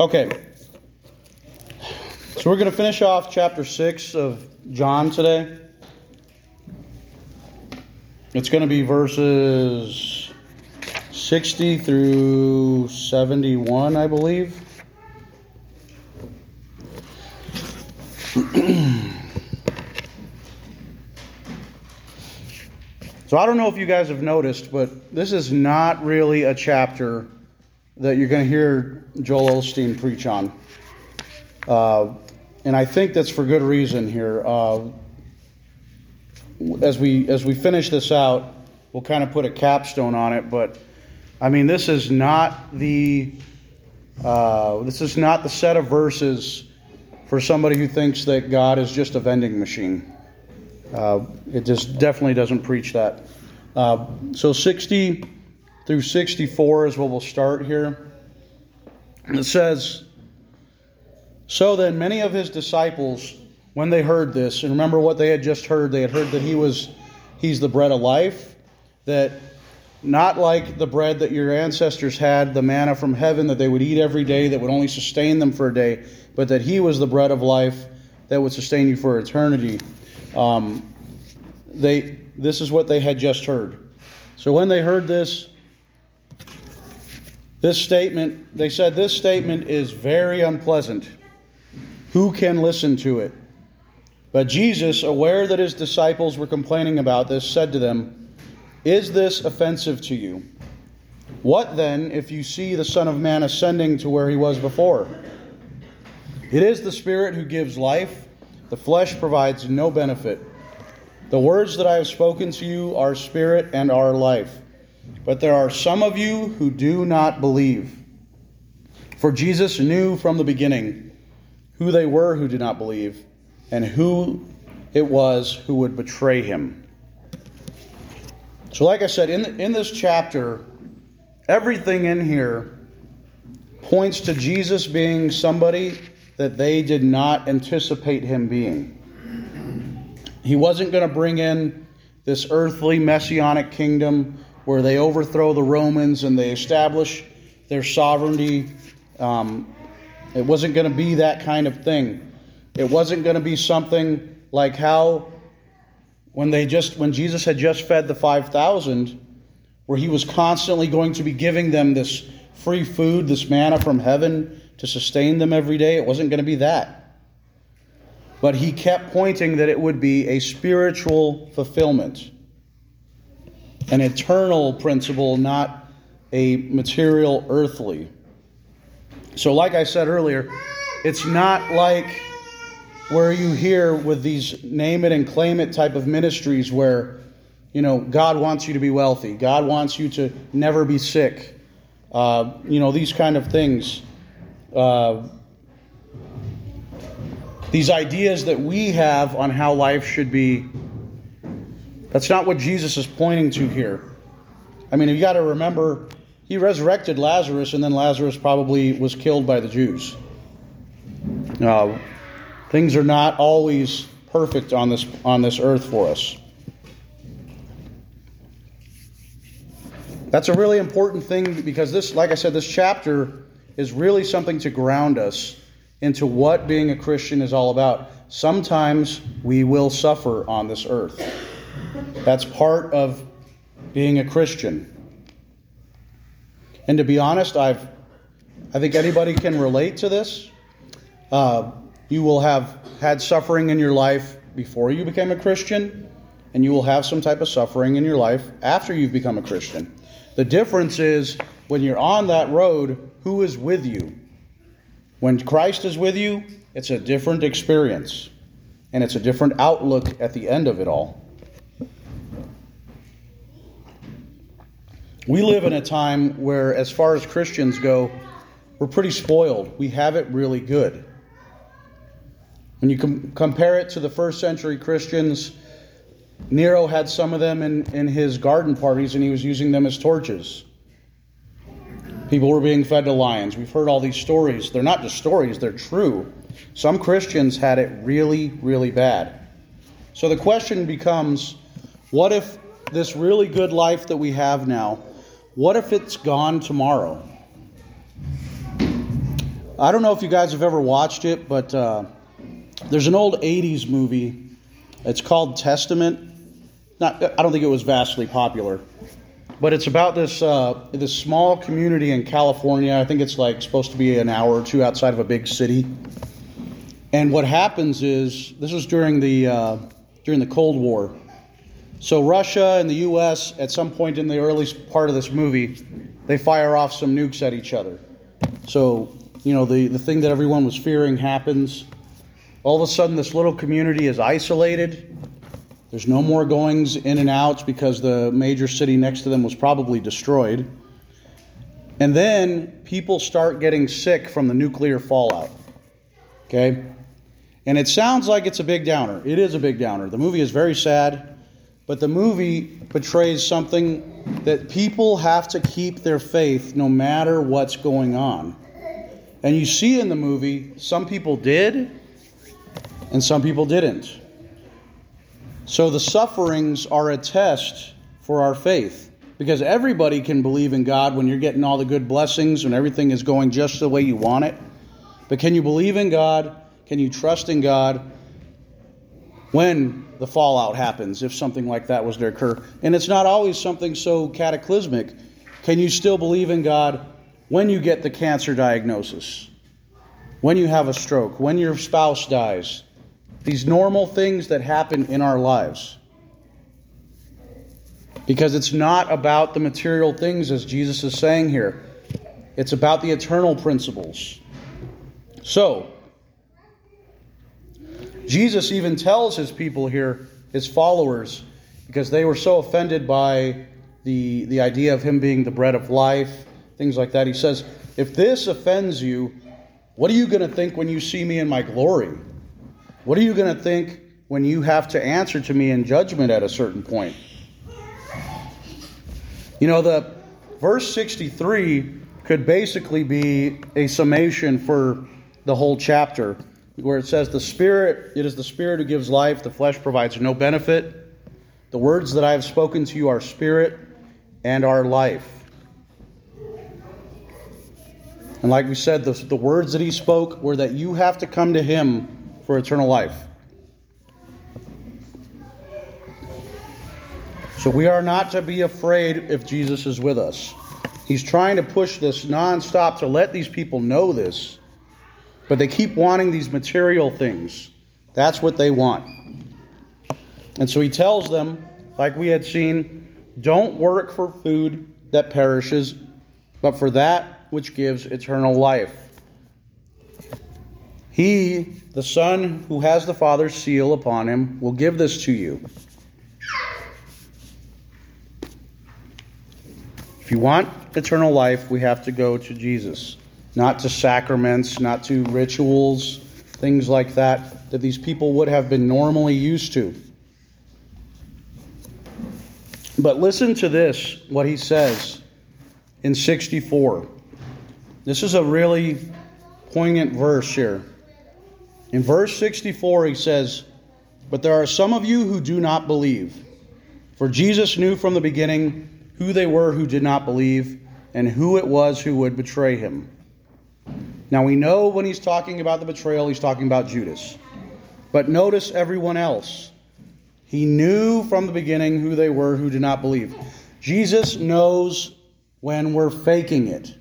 Okay. So we're going to finish off chapter 6 of John today. It's going to be verses 60 through 71, I believe. so I don't know if you guys have noticed, but this is not really a chapter that you're going to hear Joel Osteen preach on. Uh, and I think that's for good reason here. Uh, as we as we finish this out, we'll kind of put a capstone on it. But I mean, this is not the uh, this is not the set of verses for somebody who thinks that God is just a vending machine. Uh, it just definitely doesn't preach that. Uh, so 60 through 64 is what we'll start here. And it says, So then many of his disciples, when they heard this, and remember what they had just heard, they had heard that he was he's the bread of life, that not like the bread that your ancestors had, the manna from heaven that they would eat every day that would only sustain them for a day, but that he was the bread of life that would sustain you for eternity. Um, they this is what they had just heard. So when they heard this, this statement, they said this statement is very unpleasant. Who can listen to it? But Jesus, aware that his disciples were complaining about this, said to them, Is this offensive to you? What then if you see the Son of Man ascending to where he was before? It is the Spirit who gives life, the flesh provides no benefit. The words that I have spoken to you are spirit and are life. But there are some of you who do not believe. For Jesus knew from the beginning who they were who did not believe and who it was who would betray him. So, like I said, in, in this chapter, everything in here points to Jesus being somebody that they did not anticipate him being. He wasn't going to bring in this earthly messianic kingdom where they overthrow the Romans and they establish their sovereignty. Um, it wasn't going to be that kind of thing. It wasn't going to be something like how when they just when Jesus had just fed the 5000 where he was constantly going to be giving them this free food, this manna from heaven to sustain them every day. It wasn't going to be that. But he kept pointing that it would be a spiritual fulfillment an eternal principle, not a material, earthly. So, like I said earlier, it's not like where you hear with these name it and claim it type of ministries where, you know, God wants you to be wealthy, God wants you to never be sick, uh, you know, these kind of things. Uh, these ideas that we have on how life should be that's not what Jesus is pointing to here. I mean, you got to remember, he resurrected Lazarus, and then Lazarus probably was killed by the Jews. Uh, things are not always perfect on this on this earth for us. That's a really important thing because this, like I said, this chapter is really something to ground us into what being a Christian is all about. Sometimes we will suffer on this earth. That's part of being a Christian. And to be honest, I've, I think anybody can relate to this. Uh, you will have had suffering in your life before you became a Christian, and you will have some type of suffering in your life after you've become a Christian. The difference is when you're on that road, who is with you? When Christ is with you, it's a different experience, and it's a different outlook at the end of it all. We live in a time where, as far as Christians go, we're pretty spoiled. We have it really good. When you com- compare it to the first century Christians, Nero had some of them in, in his garden parties and he was using them as torches. People were being fed to lions. We've heard all these stories. They're not just stories, they're true. Some Christians had it really, really bad. So the question becomes what if this really good life that we have now what if it's gone tomorrow? I don't know if you guys have ever watched it, but uh, there's an old 80s movie. It's called Testament. Not, I don't think it was vastly popular, but it's about this uh, this small community in California. I think it's like supposed to be an hour or two outside of a big city. And what happens is this was during the uh, during the Cold War. So Russia and the U.S. at some point in the early part of this movie, they fire off some nukes at each other. So you know, the, the thing that everyone was fearing happens. All of a sudden, this little community is isolated. There's no more goings in and outs because the major city next to them was probably destroyed. And then people start getting sick from the nuclear fallout. Okay? And it sounds like it's a big downer. It is a big downer. The movie is very sad, but the movie portrays something that people have to keep their faith no matter what's going on. And you see in the movie, some people did and some people didn't. So the sufferings are a test for our faith. Because everybody can believe in God when you're getting all the good blessings, when everything is going just the way you want it. But can you believe in God? Can you trust in God when the fallout happens, if something like that was to occur? And it's not always something so cataclysmic. Can you still believe in God when you get the cancer diagnosis, when you have a stroke, when your spouse dies, these normal things that happen in our lives. Because it's not about the material things, as Jesus is saying here, it's about the eternal principles. So, Jesus even tells his people here, his followers, because they were so offended by the, the idea of him being the bread of life things like that. He says, If this offends you, what are you going to think when you see me in my glory? What are you going to think when you have to answer to me in judgment at a certain point? You know, the verse 63 could basically be a summation for the whole chapter where it says the spirit it is the spirit who gives life the flesh provides no benefit the words that i have spoken to you are spirit and are life And like we said, the, the words that he spoke were that you have to come to him for eternal life. So we are not to be afraid if Jesus is with us. He's trying to push this nonstop to let these people know this, but they keep wanting these material things. That's what they want. And so he tells them, like we had seen, don't work for food that perishes, but for that which gives eternal life. He, the Son who has the Father's seal upon him, will give this to you. If you want eternal life, we have to go to Jesus, not to sacraments, not to rituals, things like that, that these people would have been normally used to. But listen to this, what he says in 64. This is a really poignant verse here. In verse 64, he says, But there are some of you who do not believe. For Jesus knew from the beginning who they were who did not believe and who it was who would betray him. Now we know when he's talking about the betrayal, he's talking about Judas. But notice everyone else. He knew from the beginning who they were who did not believe. Jesus knows when we're faking it.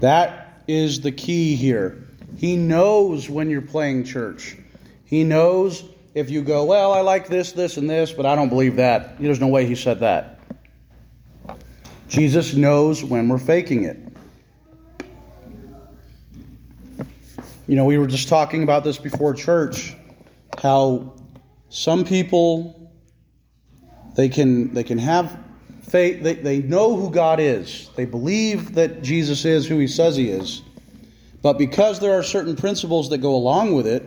That is the key here. He knows when you're playing church. He knows if you go, well, I like this, this, and this, but I don't believe that. There's no way he said that. Jesus knows when we're faking it. You know, we were just talking about this before church, how some people they can they can have faith, they, they know who God is. They believe that Jesus is who he says he is. But because there are certain principles that go along with it,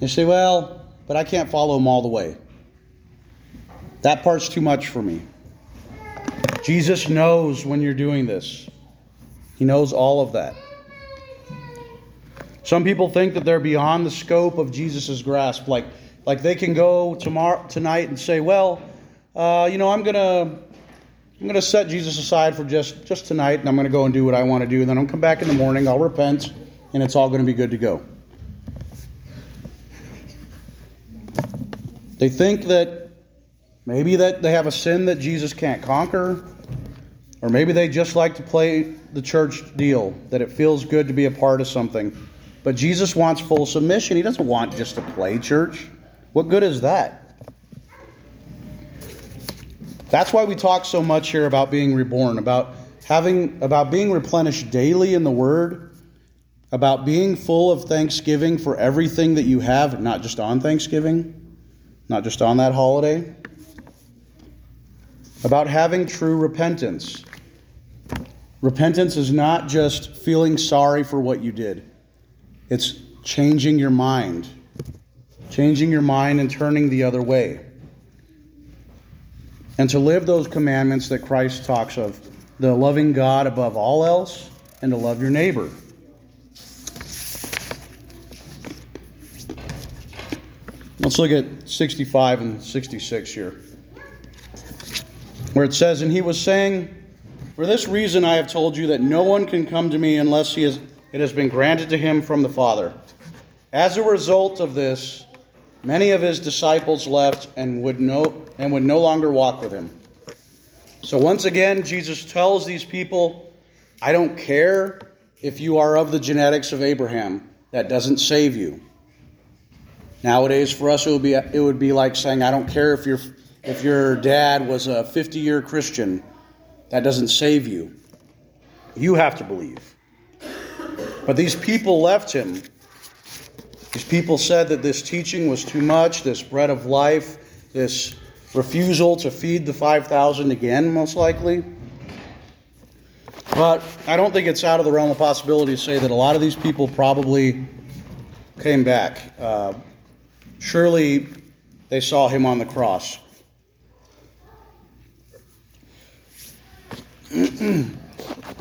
they say, well, but I can't follow him all the way. That part's too much for me. Jesus knows when you're doing this, He knows all of that. Some people think that they're beyond the scope of Jesus' grasp. Like, like they can go tomorrow tonight and say, well, uh, you know, I'm gonna, I'm to set Jesus aside for just, just tonight, and I'm to go and do what I want to do. And then I'll come back in the morning, I'll repent, and it's all to be good to go. They think that maybe that they have a sin that Jesus can't conquer, or maybe they just like to play the church deal, that it feels good to be a part of something. But Jesus wants full submission. He doesn't want just to play church. What good is that? That's why we talk so much here about being reborn, about having about being replenished daily in the word, about being full of thanksgiving for everything that you have, not just on Thanksgiving, not just on that holiday. About having true repentance. Repentance is not just feeling sorry for what you did. It's changing your mind. Changing your mind and turning the other way and to live those commandments that Christ talks of the loving God above all else and to love your neighbor. Let's look at 65 and 66 here, where it says, And he was saying, For this reason I have told you that no one can come to me unless he is, it has been granted to him from the Father. As a result of this, Many of his disciples left and would no, and would no longer walk with him. So once again, Jesus tells these people, I don't care if you are of the genetics of Abraham. That doesn't save you. Nowadays, for us, it would be it would be like saying, I don't care if your if your dad was a 50 year Christian. That doesn't save you. You have to believe. But these people left him these people said that this teaching was too much, this bread of life, this refusal to feed the 5,000 again, most likely. But I don't think it's out of the realm of possibility to say that a lot of these people probably came back. Uh, surely they saw him on the cross.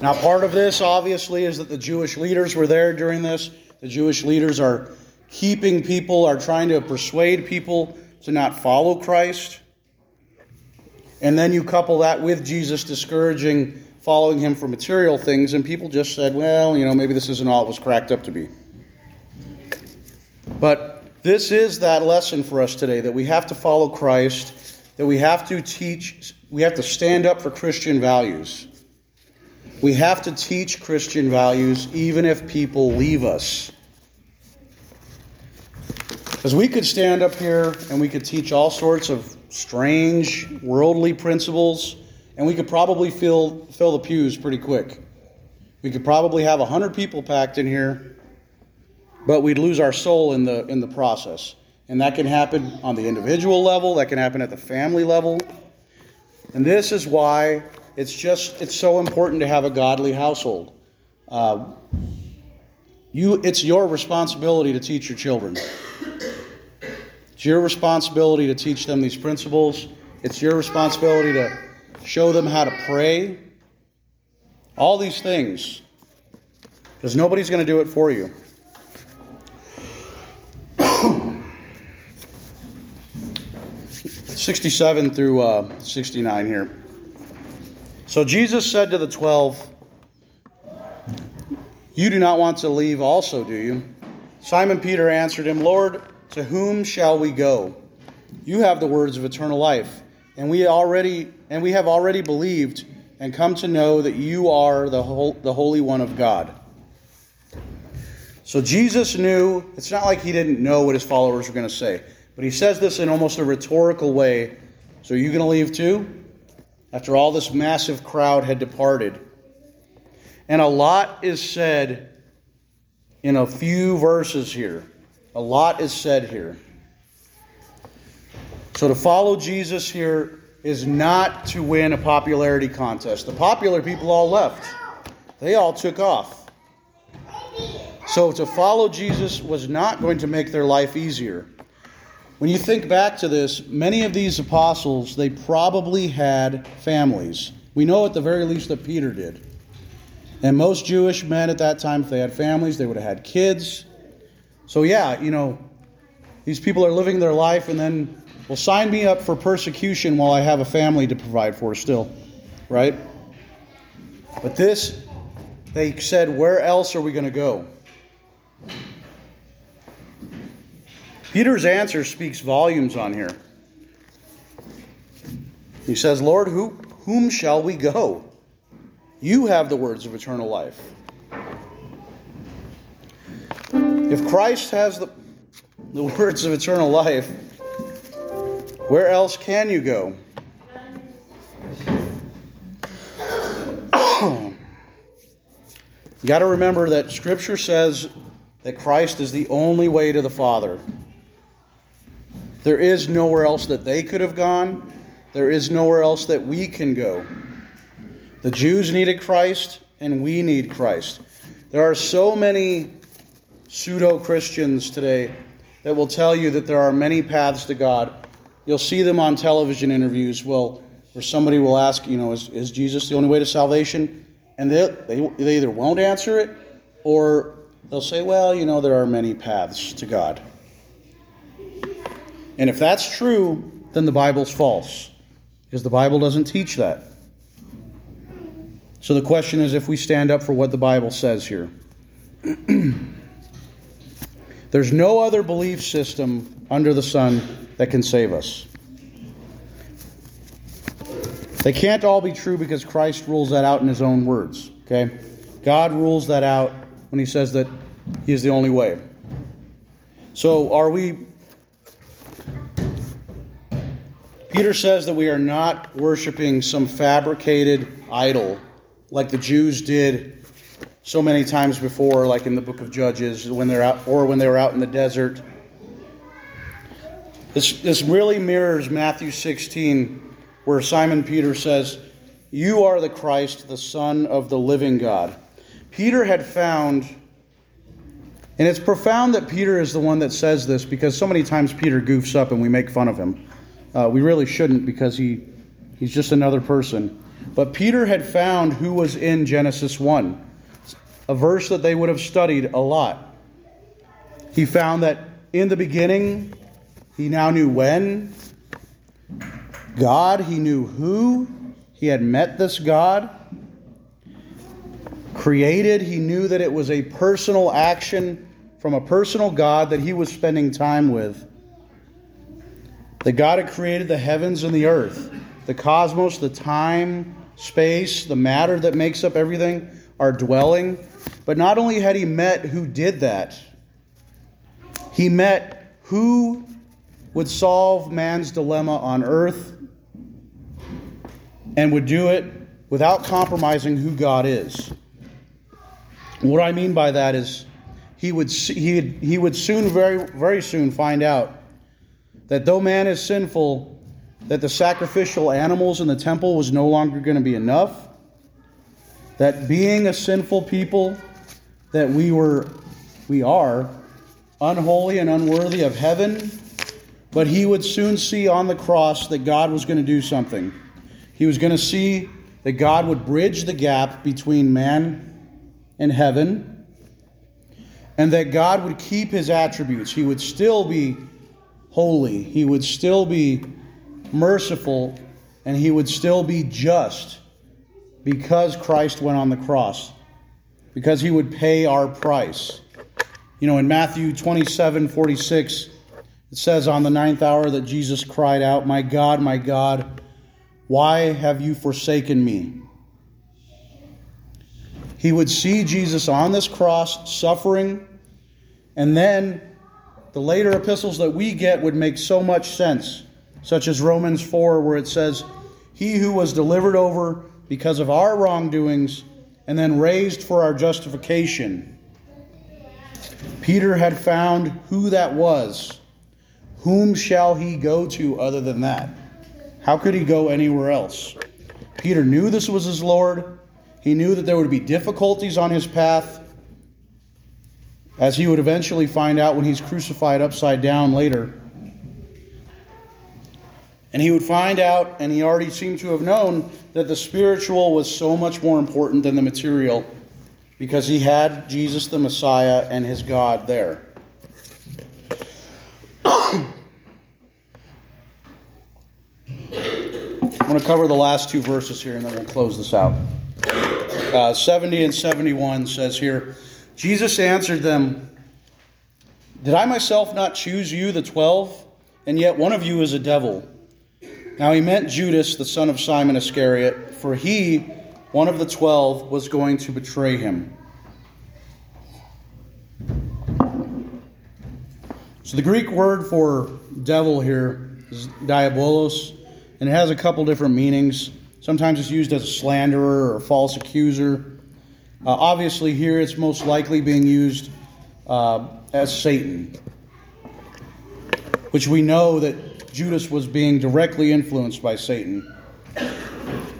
now, part of this, obviously, is that the Jewish leaders were there during this. The Jewish leaders are keeping people, are trying to persuade people to not follow Christ. And then you couple that with Jesus discouraging following him for material things, and people just said, well, you know, maybe this isn't all it was cracked up to be. But this is that lesson for us today that we have to follow Christ, that we have to teach, we have to stand up for Christian values. We have to teach Christian values even if people leave us. Because we could stand up here and we could teach all sorts of strange worldly principles, and we could probably fill, fill the pews pretty quick. We could probably have 100 people packed in here, but we'd lose our soul in the, in the process. And that can happen on the individual level, that can happen at the family level. And this is why it's just it's so important to have a godly household. Uh, you, it's your responsibility to teach your children. It's your responsibility to teach them these principles. It's your responsibility to show them how to pray. All these things. Because nobody's going to do it for you. Sixty-seven through uh, sixty-nine here. So Jesus said to the twelve, "You do not want to leave, also, do you?" Simon Peter answered him, "Lord." To whom shall we go? You have the words of eternal life, and we already and we have already believed and come to know that you are the whole, the holy one of God. So Jesus knew, it's not like he didn't know what his followers were going to say, but he says this in almost a rhetorical way. So are you going to leave too? After all this massive crowd had departed. And a lot is said in a few verses here. A lot is said here. So to follow Jesus here is not to win a popularity contest. The popular people all left, they all took off. So to follow Jesus was not going to make their life easier. When you think back to this, many of these apostles, they probably had families. We know at the very least that Peter did. And most Jewish men at that time, if they had families, they would have had kids. So, yeah, you know, these people are living their life and then, well, sign me up for persecution while I have a family to provide for still. right? But this, they said, where else are we going to go? Peter's answer speaks volumes on here. He says, Lord, who, whom shall we go? You have the words of eternal life. If Christ has the, the words of eternal life, where else can you go? you got to remember that Scripture says that Christ is the only way to the Father. There is nowhere else that they could have gone. There is nowhere else that we can go. The Jews needed Christ, and we need Christ. There are so many pseudo Christians today that will tell you that there are many paths to God. You'll see them on television interviews. Well, where somebody will ask, you know, is, is Jesus the only way to salvation? And they, they, they either won't answer it or they'll say, well, you know, there are many paths to God. And if that's true, then the Bible's false because the Bible doesn't teach that. So the question is if we stand up for what the Bible says here. There's no other belief system under the sun that can save us. They can't all be true because Christ rules that out in his own words. Okay? God rules that out when he says that he is the only way. So are we Peter says that we are not worshiping some fabricated idol like the Jews did so many times before, like in the book of Judges, when they're out, or when they were out in the desert. This, this really mirrors Matthew 16, where Simon Peter says, You are the Christ, the Son of the living God. Peter had found, and it's profound that Peter is the one that says this because so many times Peter goofs up and we make fun of him. Uh, we really shouldn't because he, he's just another person. But Peter had found who was in Genesis 1 a verse that they would have studied a lot. He found that in the beginning, he now knew when. God, he knew who. He had met this God. Created, he knew that it was a personal action from a personal God that he was spending time with. That God had created the heavens and the earth, the cosmos, the time, space, the matter that makes up everything, our dwelling. But not only had he met who did that, he met who would solve man's dilemma on earth and would do it without compromising who God is. What I mean by that is he would, he, he would soon, very, very soon, find out that though man is sinful, that the sacrificial animals in the temple was no longer going to be enough, that being a sinful people, that we were, we are, unholy and unworthy of heaven, but he would soon see on the cross that God was going to do something. He was going to see that God would bridge the gap between man and heaven, and that God would keep his attributes. He would still be holy, he would still be merciful, and he would still be just because Christ went on the cross because he would pay our price. You know, in Matthew 27 46, it says on the ninth hour that Jesus cried out, My God, my God, why have you forsaken me? He would see Jesus on this cross suffering, and then the later epistles that we get would make so much sense, such as Romans 4, where it says, He who was delivered over because of our wrongdoings and then raised for our justification. Peter had found who that was. Whom shall he go to other than that? How could he go anywhere else? Peter knew this was his Lord. He knew that there would be difficulties on his path, as he would eventually find out when he's crucified upside down later. And he would find out, and he already seemed to have known, that the spiritual was so much more important than the material because he had Jesus the Messiah and his God there. I'm going to cover the last two verses here and then we'll close this out. Uh, 70 and 71 says here Jesus answered them, Did I myself not choose you, the twelve? And yet one of you is a devil. Now he meant Judas, the son of Simon Iscariot, for he, one of the twelve, was going to betray him. So the Greek word for devil here is diabolos, and it has a couple different meanings. Sometimes it's used as a slanderer or false accuser. Uh, obviously, here it's most likely being used uh, as Satan, which we know that Judas was being directly influenced by Satan.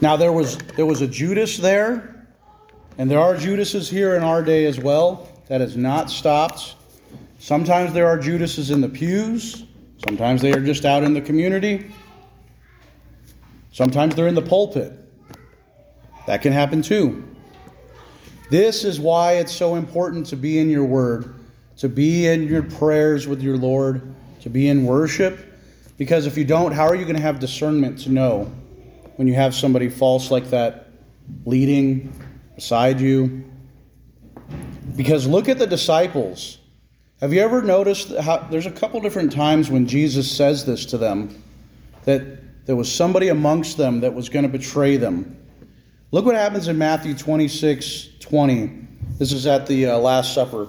Now there was there was a Judas there, and there are Judases here in our day as well. That has not stopped. Sometimes there are Judases in the pews. Sometimes they are just out in the community. Sometimes they're in the pulpit. That can happen too. This is why it's so important to be in your word, to be in your prayers with your Lord, to be in worship. Because if you don't, how are you going to have discernment to know when you have somebody false like that leading beside you? Because look at the disciples. Have you ever noticed how there's a couple different times when Jesus says this to them that there was somebody amongst them that was going to betray them? Look what happens in Matthew 26 20. This is at the uh, Last Supper,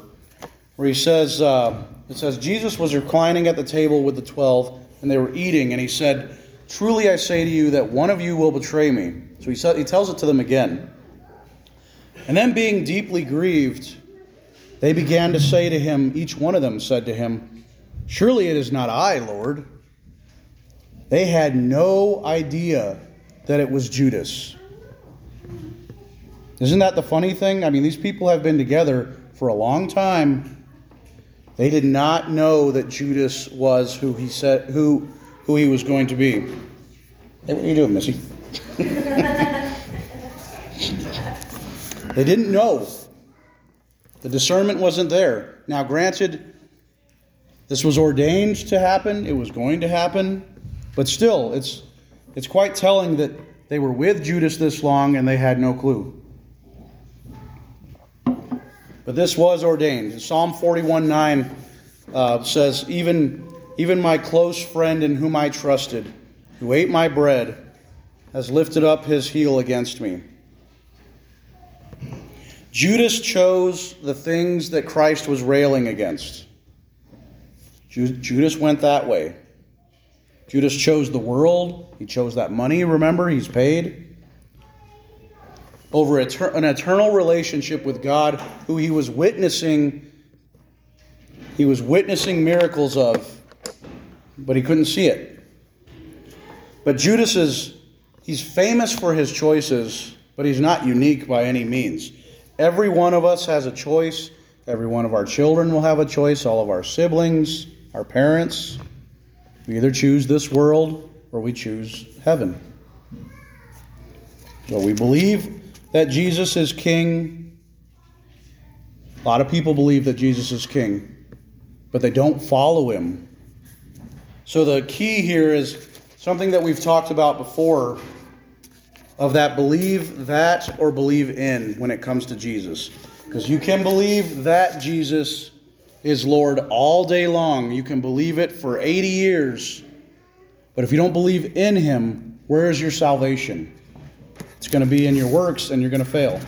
where he says, uh, it says, Jesus was reclining at the table with the twelve, and they were eating, and he said, Truly I say to you that one of you will betray me. So he, said, he tells it to them again. And then, being deeply grieved, they began to say to him, each one of them said to him, Surely it is not I, Lord. They had no idea that it was Judas. Isn't that the funny thing? I mean, these people have been together for a long time. They did not know that Judas was who he said who who he was going to be. Hey, what are you doing, Missy? they didn't know. The discernment wasn't there. Now, granted, this was ordained to happen, it was going to happen, but still, it's, it's quite telling that they were with Judas this long and they had no clue. But this was ordained. Psalm 41 9 uh, says, even, even my close friend in whom I trusted, who ate my bread, has lifted up his heel against me. Judas chose the things that Christ was railing against. Judas went that way. Judas chose the world. He chose that money, remember? He's paid. Over an eternal relationship with God, who he was witnessing. He was witnessing miracles of, but he couldn't see it. But Judas is, he's famous for his choices, but he's not unique by any means. Every one of us has a choice. Every one of our children will have a choice, all of our siblings, our parents. We either choose this world or we choose heaven. So we believe that Jesus is king. A lot of people believe that Jesus is king, but they don't follow him. So the key here is something that we've talked about before of that believe that or believe in when it comes to Jesus. Because you can believe that Jesus is Lord all day long. You can believe it for 80 years. But if you don't believe in Him, where is your salvation? It's going to be in your works and you're going to fail.